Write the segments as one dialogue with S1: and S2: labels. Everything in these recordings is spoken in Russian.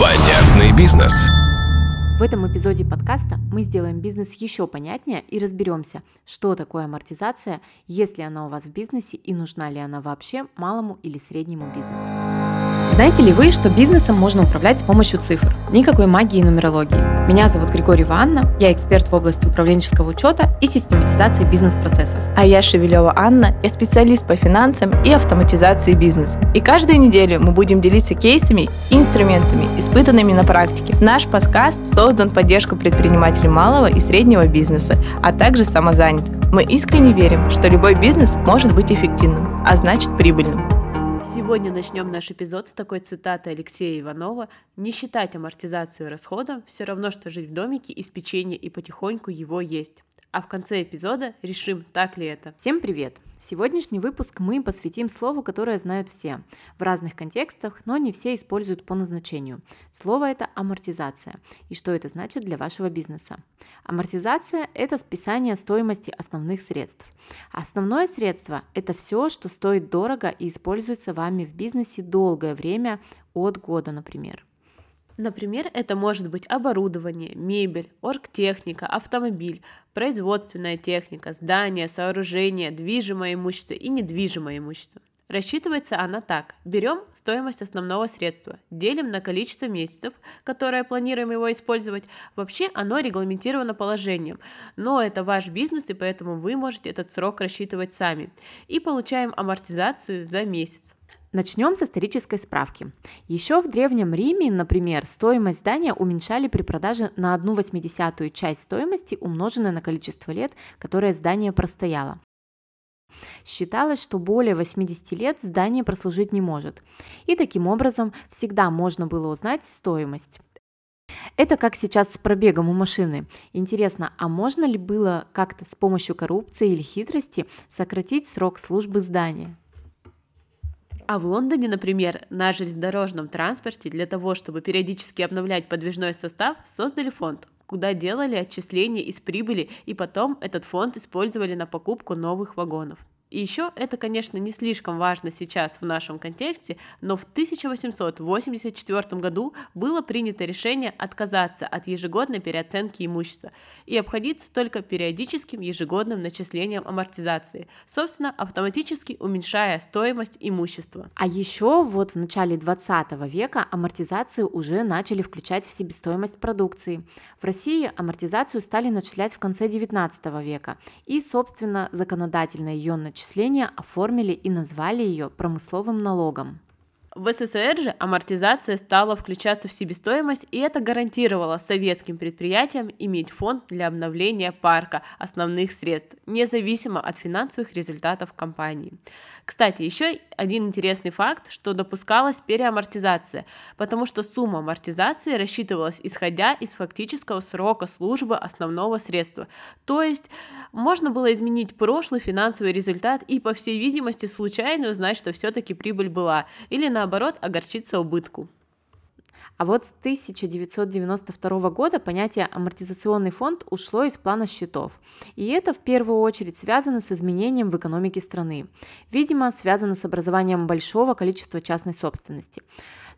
S1: Понятный бизнес.
S2: В этом эпизоде подкаста мы сделаем бизнес еще понятнее и разберемся, что такое амортизация, есть ли она у вас в бизнесе и нужна ли она вообще малому или среднему бизнесу. Знаете ли вы, что бизнесом можно управлять с помощью цифр? Никакой магии и нумерологии. Меня зовут Григорьева Анна, я эксперт в области управленческого учета и систематизации бизнес-процессов.
S3: А я Шевелева Анна, я специалист по финансам и автоматизации бизнеса. И каждую неделю мы будем делиться кейсами и инструментами, испытанными на практике. Наш подкаст создан в поддержку предпринимателей малого и среднего бизнеса, а также самозанятых. Мы искренне верим, что любой бизнес может быть эффективным, а значит прибыльным.
S4: Сегодня начнем наш эпизод с такой цитаты Алексея Иванова «Не считать амортизацию расходом все равно, что жить в домике из печенья и потихоньку его есть». А в конце эпизода решим, так ли это.
S2: Всем привет! Сегодняшний выпуск мы посвятим слову, которое знают все, в разных контекстах, но не все используют по назначению. Слово это амортизация. И что это значит для вашего бизнеса? Амортизация – это списание стоимости основных средств. Основное средство – это все, что стоит дорого и используется вами в бизнесе долгое время, от года, например.
S4: Например, это может быть оборудование, мебель, оргтехника, автомобиль, производственная техника, здание, сооружение, движимое имущество и недвижимое имущество. Рассчитывается она так. Берем стоимость основного средства, делим на количество месяцев, которое планируем его использовать. Вообще оно регламентировано положением, но это ваш бизнес, и поэтому вы можете этот срок рассчитывать сами. И получаем амортизацию за месяц.
S2: Начнем с исторической справки. Еще в Древнем Риме, например, стоимость здания уменьшали при продаже на 1 восьмидесятую часть стоимости, умноженной на количество лет, которое здание простояло. Считалось, что более 80 лет здание прослужить не может. И таким образом всегда можно было узнать стоимость. Это как сейчас с пробегом у машины. Интересно, а можно ли было как-то с помощью коррупции или хитрости сократить срок службы здания?
S4: А в Лондоне, например, на железнодорожном транспорте для того, чтобы периодически обновлять подвижной состав, создали фонд, куда делали отчисления из прибыли, и потом этот фонд использовали на покупку новых вагонов. И еще это, конечно, не слишком важно сейчас в нашем контексте, но в 1884 году было принято решение отказаться от ежегодной переоценки имущества и обходиться только периодическим ежегодным начислением амортизации, собственно, автоматически уменьшая стоимость имущества.
S2: А еще вот в начале 20 века амортизацию уже начали включать в себестоимость продукции. В России амортизацию стали начислять в конце 19 века, и, собственно, законодательно ее начали отчисления оформили и назвали ее промысловым налогом.
S4: В СССР же амортизация стала включаться в себестоимость, и это гарантировало советским предприятиям иметь фонд для обновления парка основных средств, независимо от финансовых результатов компании. Кстати, еще один интересный факт, что допускалась переамортизация, потому что сумма амортизации рассчитывалась исходя из фактического срока службы основного средства. То есть можно было изменить прошлый финансовый результат и, по всей видимости, случайно узнать, что все-таки прибыль была, или наоборот огорчиться убытку.
S2: А вот с 1992 года понятие амортизационный фонд ушло из плана счетов. И это в первую очередь связано с изменением в экономике страны. Видимо, связано с образованием большого количества частной собственности.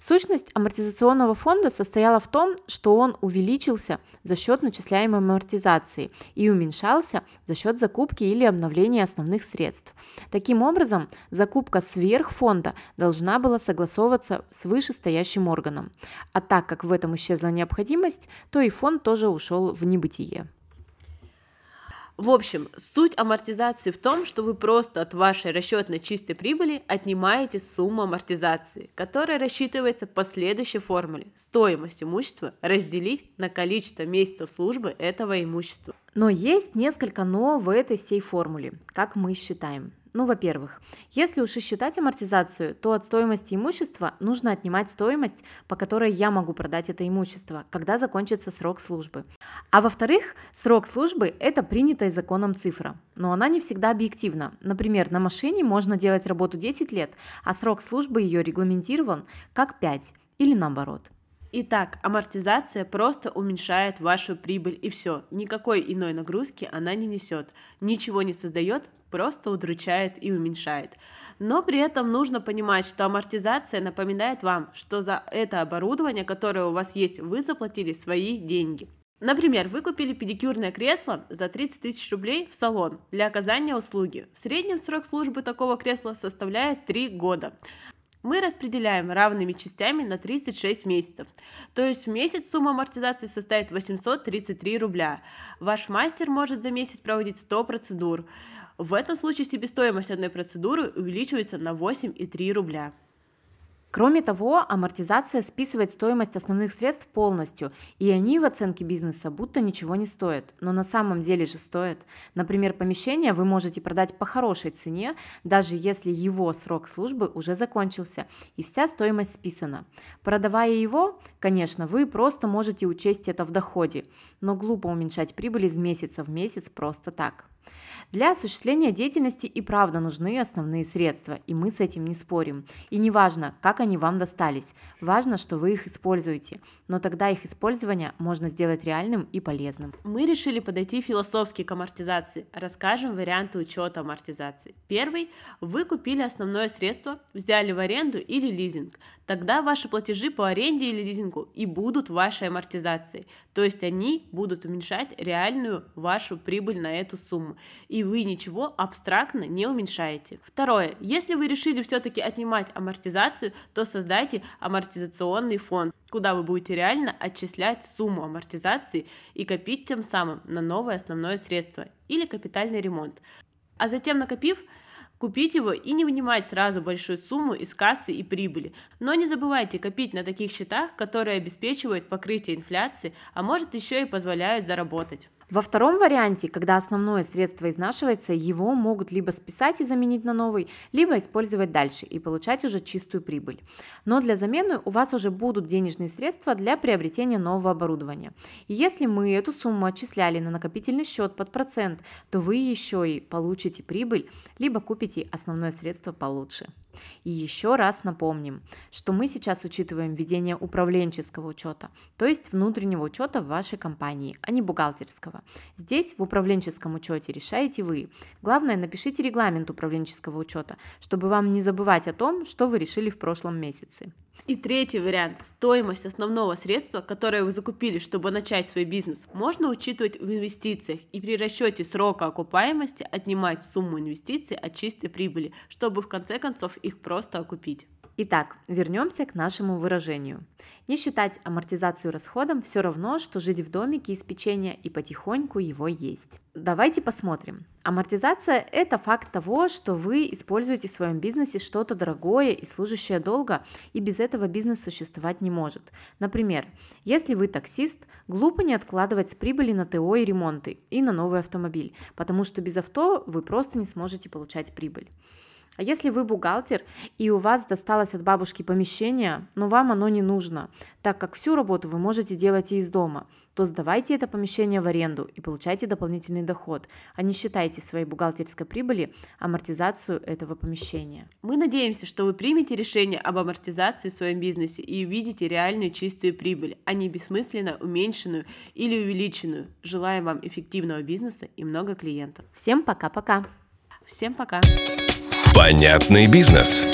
S2: Сущность амортизационного фонда состояла в том, что он увеличился за счет начисляемой амортизации и уменьшался за счет закупки или обновления основных средств. Таким образом, закупка сверх фонда должна была согласовываться с вышестоящим органом. А так как в этом исчезла необходимость, то и фонд тоже ушел в небытие.
S4: В общем, суть амортизации в том, что вы просто от вашей расчетной чистой прибыли отнимаете сумму амортизации, которая рассчитывается по следующей формуле. Стоимость имущества разделить на количество месяцев службы этого имущества.
S2: Но есть несколько «но» в этой всей формуле, как мы считаем. Ну, во-первых, если уж и считать амортизацию, то от стоимости имущества нужно отнимать стоимость, по которой я могу продать это имущество, когда закончится срок службы. А во-вторых, срок службы – это принятая законом цифра, но она не всегда объективна. Например, на машине можно делать работу 10 лет, а срок службы ее регламентирован как 5 или наоборот.
S4: Итак, амортизация просто уменьшает вашу прибыль и все. Никакой иной нагрузки она не несет, ничего не создает, просто удручает и уменьшает. Но при этом нужно понимать, что амортизация напоминает вам, что за это оборудование, которое у вас есть, вы заплатили свои деньги. Например, вы купили педикюрное кресло за 30 тысяч рублей в салон для оказания услуги. В среднем срок службы такого кресла составляет 3 года. Мы распределяем равными частями на 36 месяцев. То есть в месяц сумма амортизации составит 833 рубля. Ваш мастер может за месяц проводить 100 процедур. В этом случае себестоимость одной процедуры увеличивается на 8,3 рубля.
S2: Кроме того, амортизация списывает стоимость основных средств полностью, и они в оценке бизнеса будто ничего не стоят, но на самом деле же стоят. Например, помещение вы можете продать по хорошей цене, даже если его срок службы уже закончился, и вся стоимость списана. Продавая его, конечно, вы просто можете учесть это в доходе, но глупо уменьшать прибыль из месяца в месяц просто так. Для осуществления деятельности и правда нужны основные средства, и мы с этим не спорим. И не важно, как они вам достались, важно, что вы их используете, но тогда их использование можно сделать реальным и полезным.
S4: Мы решили подойти философски к амортизации. Расскажем варианты учета амортизации. Первый. Вы купили основное средство, взяли в аренду или лизинг. Тогда ваши платежи по аренде или лизингу и будут вашей амортизацией. То есть они будут уменьшать реальную вашу прибыль на эту сумму. И вы ничего абстрактно не уменьшаете. Второе. Если вы решили все-таки отнимать амортизацию, то создайте амортизационный фонд, куда вы будете реально отчислять сумму амортизации и копить тем самым на новое основное средство или капитальный ремонт. А затем накопив, купить его и не вынимать сразу большую сумму из кассы и прибыли. Но не забывайте копить на таких счетах, которые обеспечивают покрытие инфляции, а может еще и позволяют заработать.
S2: Во втором варианте, когда основное средство изнашивается, его могут либо списать и заменить на новый, либо использовать дальше и получать уже чистую прибыль. Но для замены у вас уже будут денежные средства для приобретения нового оборудования. И если мы эту сумму отчисляли на накопительный счет под процент, то вы еще и получите прибыль, либо купите основное средство получше. И еще раз напомним, что мы сейчас учитываем ведение управленческого учета, то есть внутреннего учета в вашей компании, а не бухгалтерского. Здесь в управленческом учете решаете вы. Главное, напишите регламент управленческого учета, чтобы вам не забывать о том, что вы решили в прошлом месяце.
S4: И третий вариант. Стоимость основного средства, которое вы закупили, чтобы начать свой бизнес, можно учитывать в инвестициях и при расчете срока окупаемости отнимать сумму инвестиций от чистой прибыли, чтобы в конце концов их просто окупить.
S2: Итак, вернемся к нашему выражению. Не считать амортизацию расходом все равно, что жить в домике из печенья и потихоньку его есть. Давайте посмотрим. Амортизация – это факт того, что вы используете в своем бизнесе что-то дорогое и служащее долго, и без этого бизнес существовать не может. Например, если вы таксист, глупо не откладывать с прибыли на ТО и ремонты и на новый автомобиль, потому что без авто вы просто не сможете получать прибыль. А если вы бухгалтер и у вас досталось от бабушки помещение, но вам оно не нужно, так как всю работу вы можете делать и из дома, то сдавайте это помещение в аренду и получайте дополнительный доход, а не считайте своей бухгалтерской прибыли амортизацию этого помещения.
S4: Мы надеемся, что вы примете решение об амортизации в своем бизнесе и увидите реальную чистую прибыль, а не бессмысленно уменьшенную или увеличенную. Желаем вам эффективного бизнеса и много клиентов.
S2: Всем пока-пока.
S4: Всем пока.
S1: Понятный бизнес.